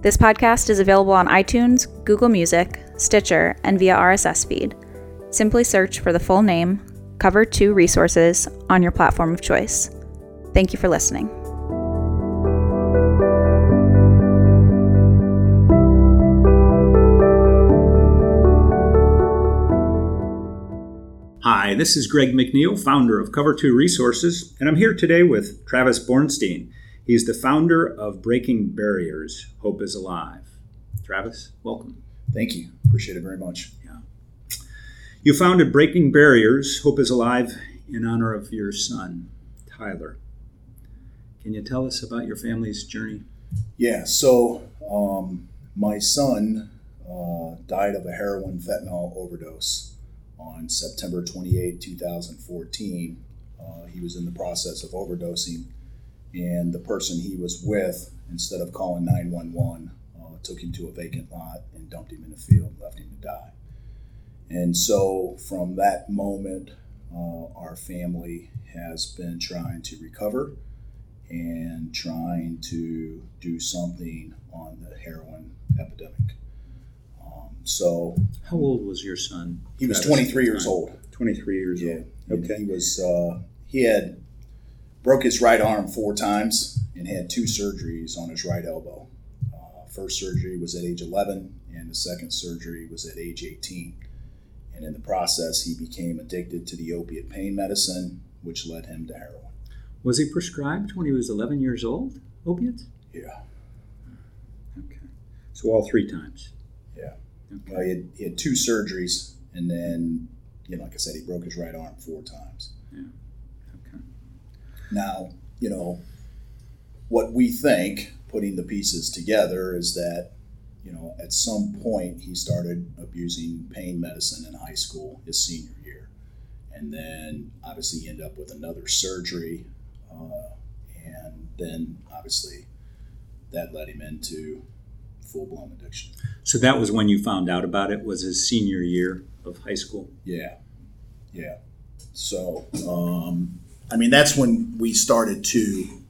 This podcast is available on iTunes, Google Music, Stitcher, and via RSS feed. Simply search for the full name, Cover 2 Resources, on your platform of choice. Thank you for listening. Hi, this is Greg McNeil, founder of Cover 2 Resources, and I'm here today with Travis Bornstein. He's the founder of Breaking Barriers Hope is Alive. Travis, welcome. Thank you. Appreciate it very much. Yeah. You founded Breaking Barriers Hope is Alive in honor of your son, Tyler. Can you tell us about your family's journey? Yeah, so um, my son uh, died of a heroin fentanyl overdose on September 28, 2014. Uh, he was in the process of overdosing and the person he was with, instead of calling 911, uh, took him to a vacant lot and dumped him in the field, left him to die. And so from that moment, uh, our family has been trying to recover and trying to do something on the heroin epidemic. Um, so, how old was your son? He was 23 years old. 23 years yeah, old. Okay. He was. Uh, he had broke his right arm four times and had two surgeries on his right elbow. Uh, first surgery was at age 11, and the second surgery was at age 18. And in the process, he became addicted to the opiate pain medicine, which led him to heroin. Was he prescribed when he was 11 years old, opiates? Yeah. Okay. So all three times? Yeah. Okay. Well, he had, he had two surgeries, and then, you know, like I said, he broke his right arm four times. Yeah. Now, you know, what we think, putting the pieces together, is that, you know, at some point he started abusing pain medicine in high school his senior year. And then obviously he ended up with another surgery. Uh, and then obviously that led him into full blown addiction. So that was when you found out about it, was his senior year of high school? Yeah. Yeah. So, um, I mean, that's when we started to,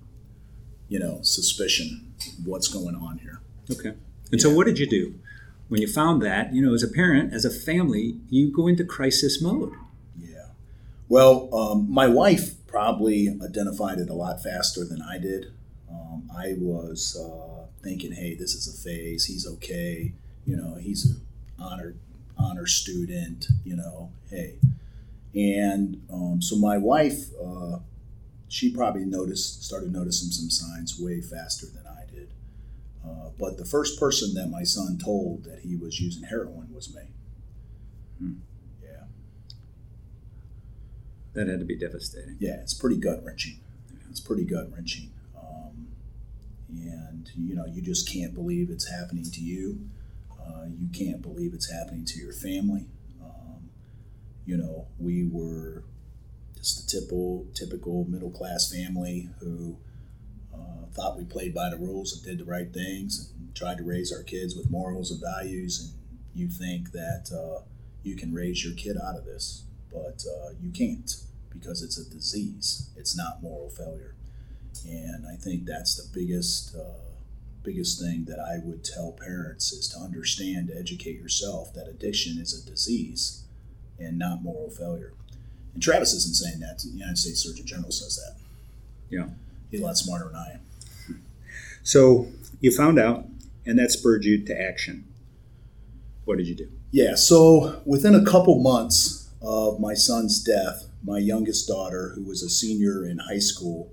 you know, suspicion what's going on here. Okay. And yeah. so, what did you do when you found that? You know, as a parent, as a family, you go into crisis mode. Yeah. Well, um, my wife probably identified it a lot faster than I did. Um, I was uh, thinking, hey, this is a phase. He's okay. You know, he's an honor honor student. You know, hey, and um, so my wife, uh, she probably noticed, started noticing some signs way faster than I did. Uh, but the first person that my son told that he was using heroin was me. Hmm. Yeah. That had to be devastating. Yeah, it's pretty gut wrenching. It's pretty gut wrenching. Um, and, you know, you just can't believe it's happening to you. Uh, you can't believe it's happening to your family you know, we were just a typical typical middle class family who uh, thought we played by the rules and did the right things and tried to raise our kids with morals and values. And you think that uh, you can raise your kid out of this, but uh, you can't because it's a disease. It's not moral failure, and I think that's the biggest uh, biggest thing that I would tell parents is to understand, to educate yourself that addiction is a disease and not moral failure. And Travis isn't saying that. The United States Surgeon General says that. Yeah. He's a lot smarter than I am. So you found out, and that spurred you to action. What did you do? Yeah. So within a couple months of my son's death, my youngest daughter, who was a senior in high school,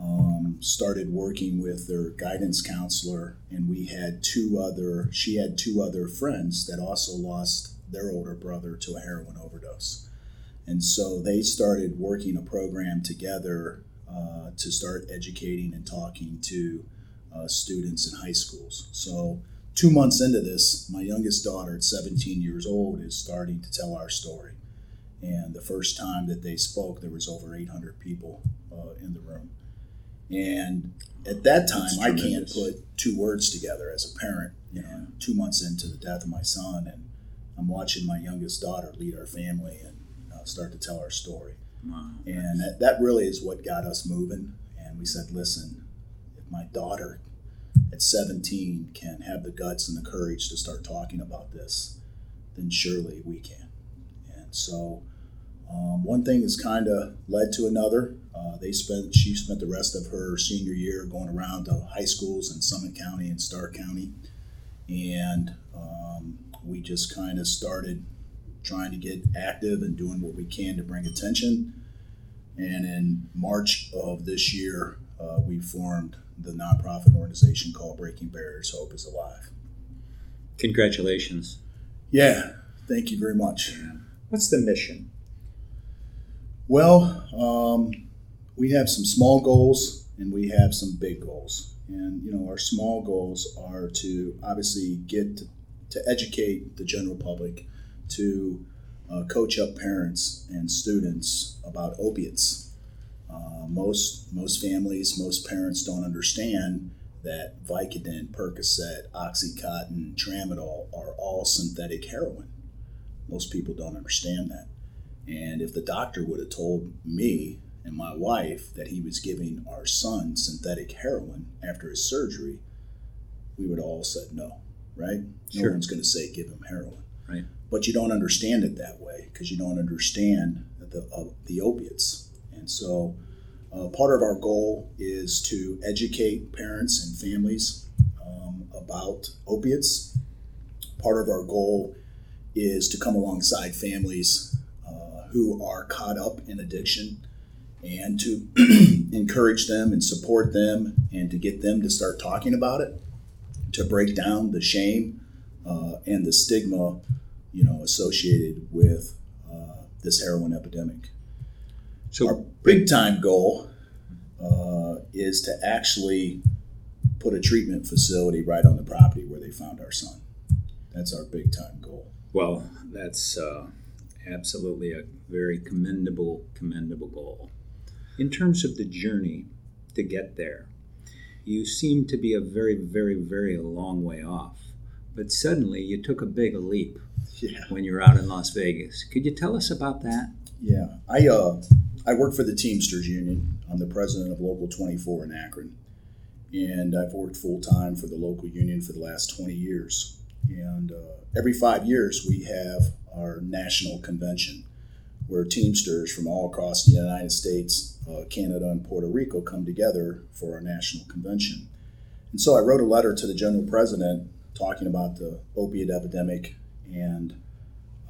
um, started working with their guidance counselor, and we had two other. She had two other friends that also lost their older brother to a heroin overdose, and so they started working a program together uh, to start educating and talking to uh, students in high schools. So. Two months into this, my youngest daughter, at 17 years old, is starting to tell our story. And the first time that they spoke, there was over 800 people uh, in the room and at that time, I can't put two words together as a parent. You know, two months into the death of my son, and I'm watching my youngest daughter lead our family and uh, start to tell our story. Wow. And that, that really is what got us moving. And we said, listen, if my daughter at 17 can have the guts and the courage to start talking about this, then surely we can. And so um, one thing has kind of led to another. Uh, they spent she spent the rest of her senior year going around to high schools in Summit County and Stark County, and um, we just kind of started trying to get active and doing what we can to bring attention. And in March of this year, uh, we formed the nonprofit organization called Breaking Barriers Hope is Alive. Congratulations. Yeah, thank you very much. What's the mission? Well, um, we have some small goals and we have some big goals. And, you know, our small goals are to obviously get to, to educate the general public, to uh, coach up parents and students about opiates. Uh, most most families, most parents don't understand that Vicodin, Percocet, OxyContin, Tramadol are all synthetic heroin. Most people don't understand that. And if the doctor would have told me and my wife that he was giving our son synthetic heroin after his surgery, we would all said no, right? No sure. one's going to say give him heroin. Right. But you don't understand it that way because you don't understand the, uh, the opiates. And so uh, part of our goal is to educate parents and families um, about opiates. Part of our goal is to come alongside families who are caught up in addiction and to encourage them and support them and to get them to start talking about it, to break down the shame uh, and the stigma, you know, associated with uh, this heroin epidemic. So, our big time goal uh, is to actually put a treatment facility right on the property where they found our son. That's our big time goal. Well, that's uh, absolutely a very commendable, commendable goal. In terms of the journey to get there, you seem to be a very, very, very long way off. But suddenly you took a big leap yeah. when you were out in Las Vegas. Could you tell us about that? Yeah, I uh, I work for the Teamsters Union. I'm the president of Local 24 in Akron, and I've worked full time for the local union for the last 20 years. And uh, every five years, we have our national convention, where Teamsters from all across the United States, uh, Canada, and Puerto Rico come together for our national convention. And so I wrote a letter to the general president talking about the opiate epidemic and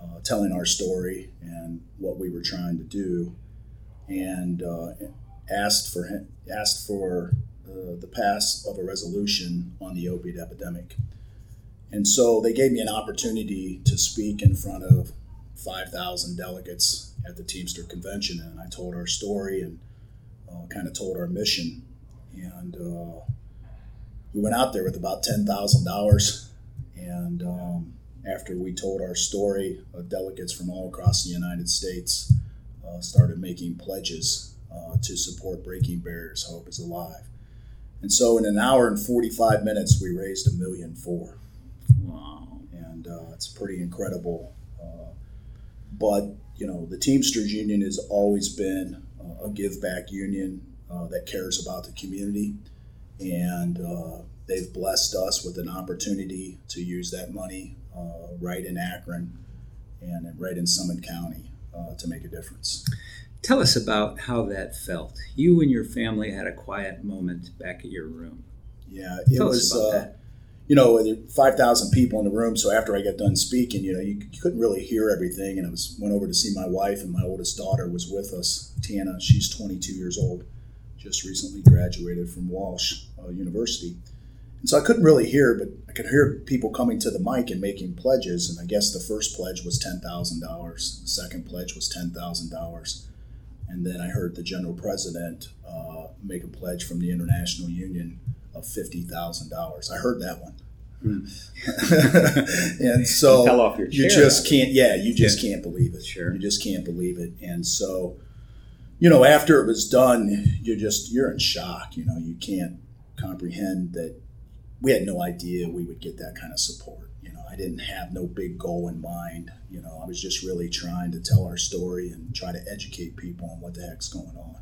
uh, telling our story and what we were trying to do, and uh, asked for asked for uh, the pass of a resolution on the opiate epidemic. And so they gave me an opportunity to speak in front of 5,000 delegates at the Teamster Convention. And I told our story and uh, kind of told our mission. And uh, we went out there with about $10,000. And um, after we told our story, uh, delegates from all across the United States uh, started making pledges uh, to support Breaking Barriers Hope is Alive. And so in an hour and 45 minutes, we raised a million four. Wow. And uh, it's pretty incredible. Uh, but, you know, the Teamsters Union has always been uh, a give back union uh, that cares about the community. And uh, they've blessed us with an opportunity to use that money right in Akron and right in Summit County to make a difference. Tell us about how that felt. You and your family had a quiet moment back at your room. Yeah, it Tell was. You know, there were 5,000 people in the room. So after I got done speaking, you know, you, you couldn't really hear everything. And I was went over to see my wife, and my oldest daughter was with us, Tana. She's 22 years old, just recently graduated from Walsh uh, University. And so I couldn't really hear, but I could hear people coming to the mic and making pledges. And I guess the first pledge was $10,000. The second pledge was $10,000. And then I heard the general president uh, make a pledge from the International Union of $50,000. I heard that one. Hmm. and so You fell off your you just can't, yeah, you just can't believe it. Sure. You just can't believe it. And so, you know, after it was done, you're just, you're in shock. You know, you can't comprehend that we had no idea we would get that kind of support. You know, I didn't have no big goal in mind. You know, I was just really trying to tell our story and try to educate people on what the heck's going on.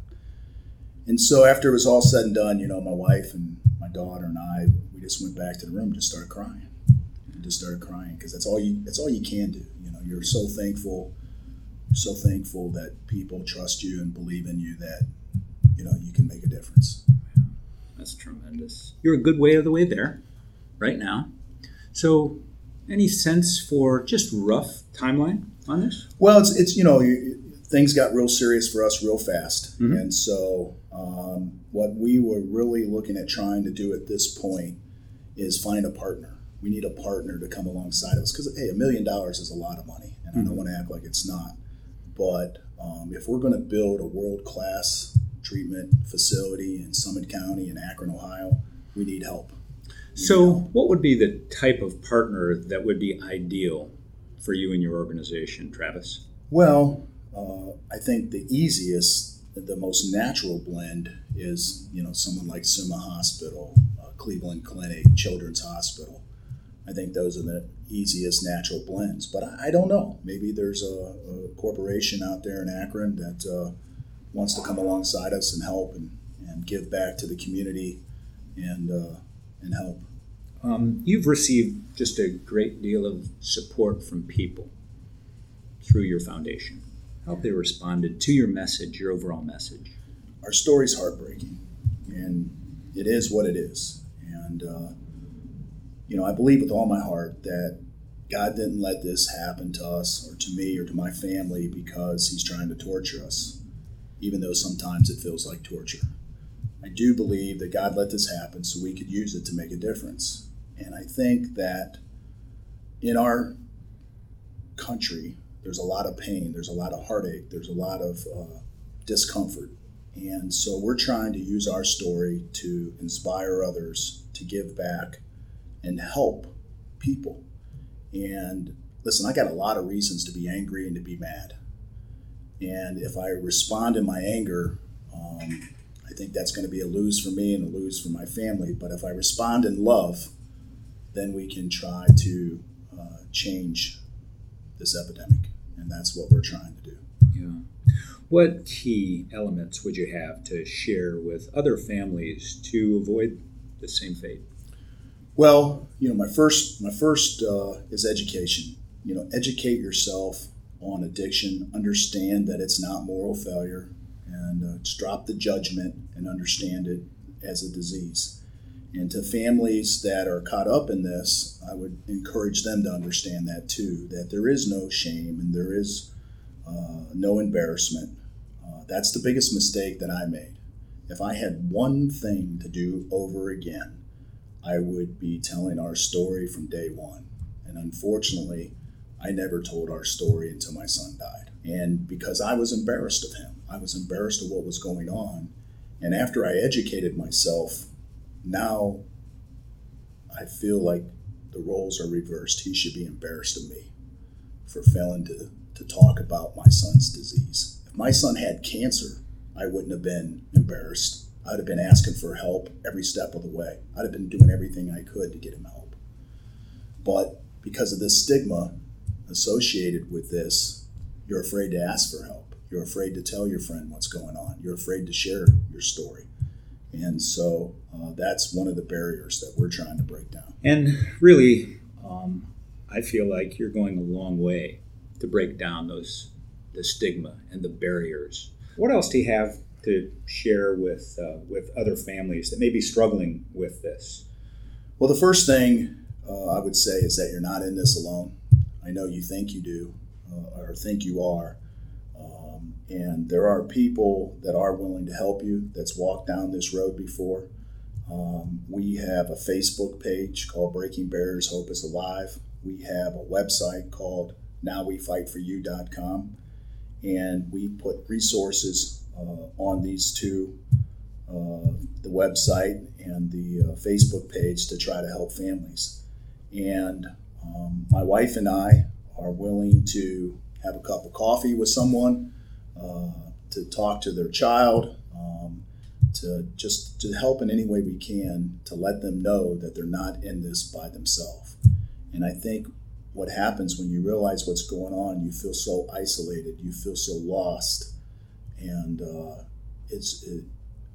And so after it was all said and done, you know, my wife and my daughter and I, we just went back to the room and just started crying. We just started crying because that's all you that's all you can do. You know, you're so thankful, so thankful that people trust you and believe in you that, you know, you can make a difference. That's tremendous. You're a good way of the way there, right now. So, any sense for just rough timeline on this? Well, it's it's you know you, things got real serious for us real fast, Mhm. and so um, what we were really looking at trying to do at this point is find a partner. We need a partner to come alongside us because hey, a million dollars is a lot of money, and I Mhm. don't want to act like it's not. But um, if we're going to build a world class treatment facility in Summit County in Akron, Ohio, we need help. We need So, help. what would be the type of partner that would be ideal for you and your organization, Travis? Well, I think the easiest, the most natural blend is you know someone like Summa Hospital, uh, Cleveland Clinic, Children's Hospital. I think those are the easiest natural blends. But I, I don't know. Maybe there's a, a corporation out there in Akron that uh, wants to come alongside us and help and, and give back to the community and uh, and help. Um, you've received just a great deal of support from people through your foundation. How have they responded to your message, your overall message? our story's heartbreaking, and it is what it is. And uh, you know, I believe with all my heart that God didn't let this happen to us or to me or to my family because He's trying to torture us, even though sometimes it feels like torture. I do believe that God let this happen so we could use it to make a difference. And I think that in our country, there's a lot of pain, there's a lot of heartache, there's a lot of uh, discomfort. And so we're trying to use our story to inspire others to give back and help people. And listen, I got a lot of reasons to be angry and to be mad. And if I respond in my anger, um, I think that's going to be a lose for me and a lose for my family. But if I respond in love, then we can try to uh, change this epidemic. And that's what we're trying to do. Yeah. What key elements would you have to share with other families to avoid the same fate? Well, you know, my first my first uh, is education. You know, educate yourself on addiction. Understand that it's not moral failure, and uh, just drop the judgment and understand it as a disease. And to families that are caught up in this, I would encourage them to understand that too. That there is no shame and there is uh, no embarrassment. Uh, that's the biggest mistake that I made. If I had one thing to do over again, I would be telling our story from day one. And unfortunately, I never told our story until my son died. And because I was embarrassed of him, I was embarrassed of what was going on. And after I educated myself, now I feel like the roles are reversed. He should be embarrassed of me for failing to, to talk about my son's disease. If my son had cancer, I wouldn't have been embarrassed. I'd have been asking for help every step of the way. I'd have been doing everything I could to get him help. But because of this stigma associated with this, you're afraid to ask for help. You're afraid to tell your friend what's going on. You're afraid to share your story. And so uh, that's one of the barriers that we're trying to break down. And really, um, I feel like you're going a long way to break down those the stigma and the barriers. What else do you have to share with uh, with other families that may be struggling with this? Well, the first thing uh, I would say is that you're not in this alone. I know you think you do uh, or think you are. And there are people that are willing to help you that's walked down this road before. Um, we have a Facebook page called Breaking Barriers Hope is Alive. We have a website called nowwefightforyou.com. And we put resources uh, on these two uh, the website and the uh, Facebook page to try to help families. And um, my wife and I are willing to have a cup of coffee with someone, uh, to talk to their child, um, to just to help in any way we can to let them know that they're not in this by themselves. And I think what happens when you realize what's going on, you feel so isolated, you feel so lost, and uh, it's. It,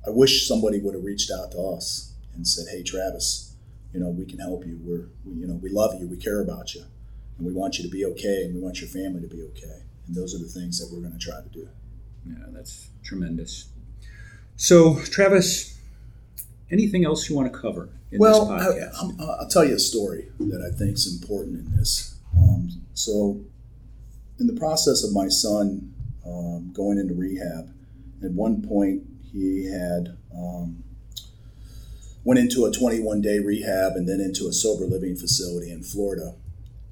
I wish somebody would have reached out to us and said, "Hey, Travis, you know we can help you. We're, we, you know, we love you. We care about you, and we want you to be okay, and we want your family to be okay." And those are the things that we're going to try to do. Yeah, that's tremendous. So, Travis, anything else you want to cover in well, this podcast? I, will tell you a story that I think is important in this. Um, so, in the process of my son um, going into rehab, at one point he had um, went into a 21 day rehab and then into a sober living facility in Florida.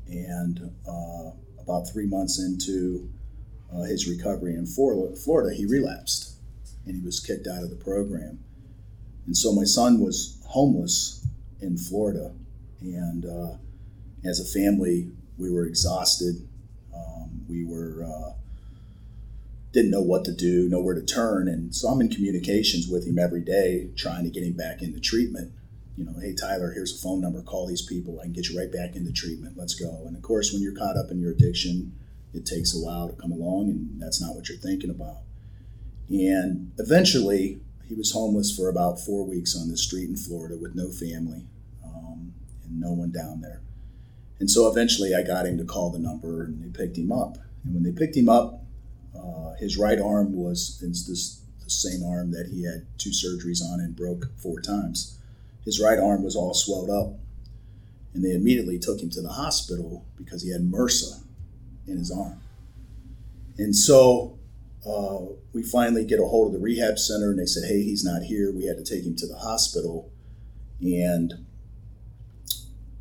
And uh, about three months into uh, his recovery in Florida, he relapsed and he was kicked out of the program. And so my son was homeless in Florida. And uh, as a family, we were exhausted. Um, we were uh, didn't know what to do, know where to turn. And so I'm in communications with him every day, trying to get him back into treatment. You know, hey, Tyler, here's a phone number. Call these people. I can get you right back into treatment. Let's go. And of course, when you're caught up in your addiction, it takes a while to come along, and that's not what you're thinking about. And eventually, he was homeless for about four weeks on the street in Florida with no family um, and no one down there. And so eventually, I got him to call the number, and they picked him up. And when they picked him up, uh, his right arm was this, the same arm that he had two surgeries on and broke four times. His right arm was all swelled up, and they immediately took him to the hospital because he had MRSA in his arm. And so uh, we finally get a hold of the rehab center, and they said, "Hey, he's not here. We had to take him to the hospital." And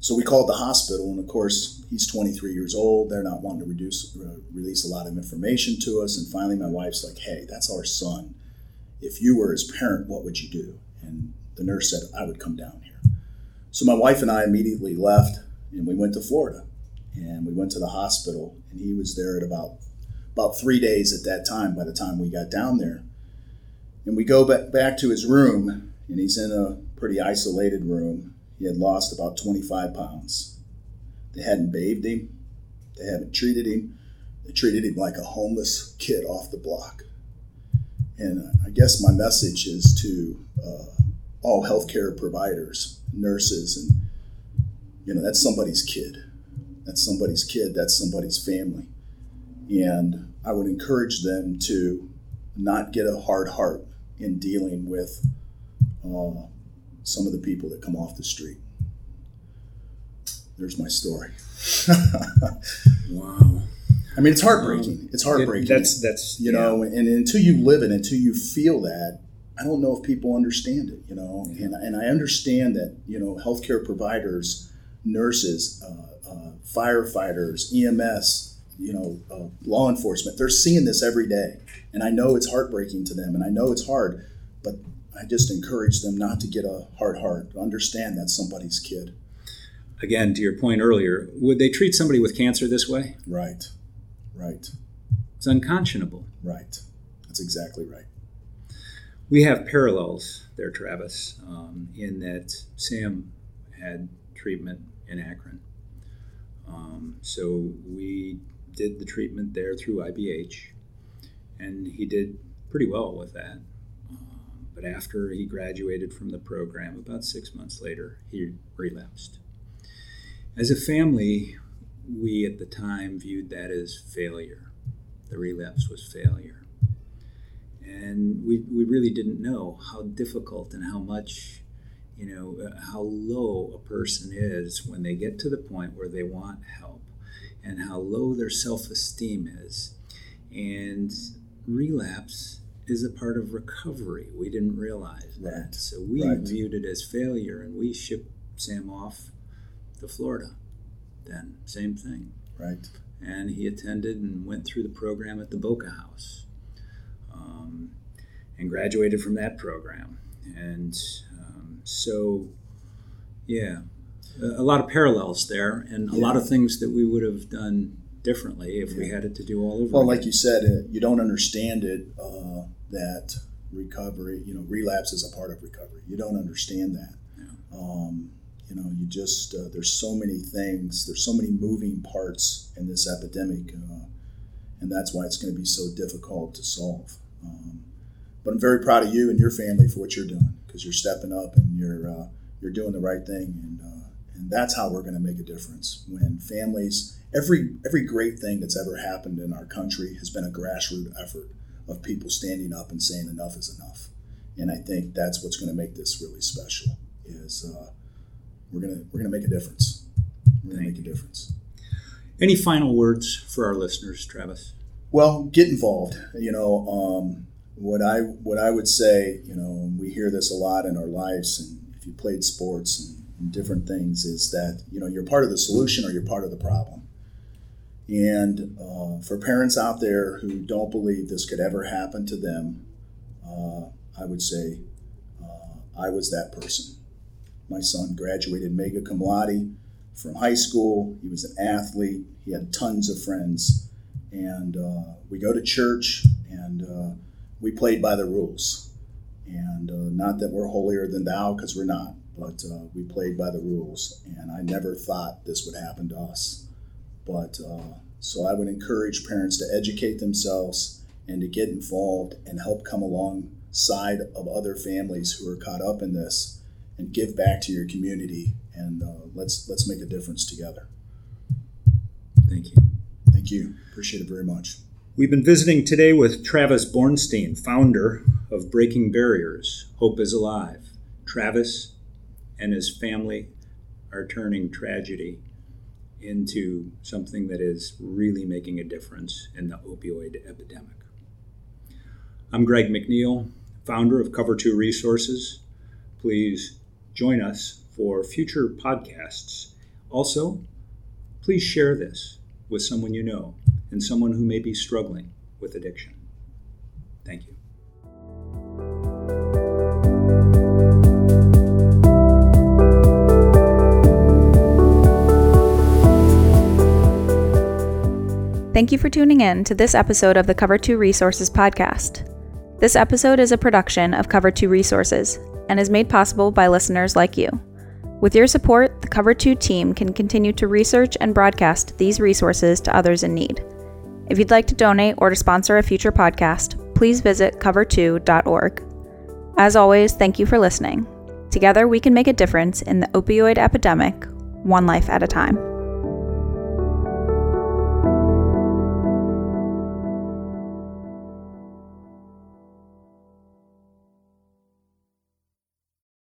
so we called the hospital, and of course, he's 23 years old. They're not wanting to reduce, uh, release a lot of information to us. And finally, my wife's like, "Hey, that's our son. If you were his parent, what would you do?" And the nurse said, "I would come down here." So my wife and I immediately left, and we went to Florida, and we went to the hospital, and he was there at about about three days at that time. By the time we got down there, and we go back back to his room, and he's in a pretty isolated room he had lost about 25 pounds. They hadn't bathed him, they haven't treated him. They treated him like a homeless kid off the block. And I guess my message is to uh, all healthcare providers, nurses, and you know, that's somebody's kid. That's somebody's kid, that's somebody's family. And I would encourage them to not get a hard heart in dealing with uh, some of the people that come off the street. There's my story. wow. I mean, it's heartbreaking. It's heartbreaking. It, that's that's you know, and, and, until you live it, until you feel that, I don't know if people understand it. You know, yeah. and and I understand that you know, healthcare providers, nurses, uh, uh, firefighters, EMS, you know, uh, law enforcement, they're seeing this every day, and I know it's heartbreaking to them, and I know it's hard, but I just encourage them not to get a hard heart, understand that's somebody's kid. Again, to your point earlier, would they treat somebody with cancer this way? Right, right. It's unconscionable. Right. That's exactly right. We have parallels there, Travis, um, in that Sam had treatment in Akron. Um, so we did the treatment there through IBH, and he did pretty well with that. But after he graduated from the program, about six months later, he relapsed. As a family, we at the time viewed that as failure. The relapse was failure. And we, we really didn't know how difficult and how much you know, uh, how low a person is when they get to the point where they want help and how low their self esteem is. And relapse is a part of recovery. We didn't realize that. Right. So we Right. viewed it as failure and we shipped Sam off to Florida. Then, same thing. Right. And he attended and went through the program at the Boca House um, and graduated from that program. And um, so, yeah, a, a lot of parallels there and a lot of things that we would have done differently if we had it to do all over Well, again. like you said, uh, you don't understand it uh, that recovery, you know, relapse is a part of recovery. You don't understand that. Um, you know, you just uh, there's so many things, there's so many moving parts in this epidemic, uh, and that's why it's going to be so difficult to solve. Um, but I'm very proud of you and your family for what you're doing because you're stepping up and you're uh, you're doing the right thing, and uh, and that's how we're going to make a difference when families. Every every great thing that's ever happened in our country has been a grassroots effort of people standing up and saying enough is enough, and I think that's what's going to make this really special. Is uh, we're gonna we're gonna make a difference. We're gonna Thank make a difference. Any final words for our listeners, Travis? Well, get involved. You know, um, what I what I would say, you know, we hear this a lot in our lives, and if you played sports and, and different things, is that you know you're part of the solution or you're part of the problem. And uh, for parents out there who don't believe this could ever happen to them, uh, I would say uh, I was that person. My son graduated mega cum laude from high school. He was an athlete. He had tons of friends and uh, we go to church and uh, we played by the rules. And uh, not that we're holier than thou because we're not but uh, we played by the rules and i never thought this would happen to us. But uh, so i would encourage parents to educate themselves and to get involved and help come alongside of other families who are caught up in this and give back to your community and uh, let's let's make a difference together. Thank you. Thank you appreciate it very much We've been visiting today with Travis Bornstein, founder of Breaking Barriers Hope is Alive. Travis and his family are turning tragedy into something that is really making a difference in the opioid epidemic. I'm Greg McNeil, founder of Cover 2 Resources. Please join us for future podcasts. Also, please share this with someone you know and someone who may be struggling with addiction. Thank you. Thank you for tuning in to this episode of the Cover 2 Resources podcast. This episode is a production of Cover 2 Resources and is made possible by listeners like you. With your support, the Cover 2 team can continue to research and broadcast these resources to others in need. If you'd like to donate or to sponsor a future podcast, please visit cover2.org. As always, thank you for listening. Together, we can make a difference in the opioid epidemic, one life at a time.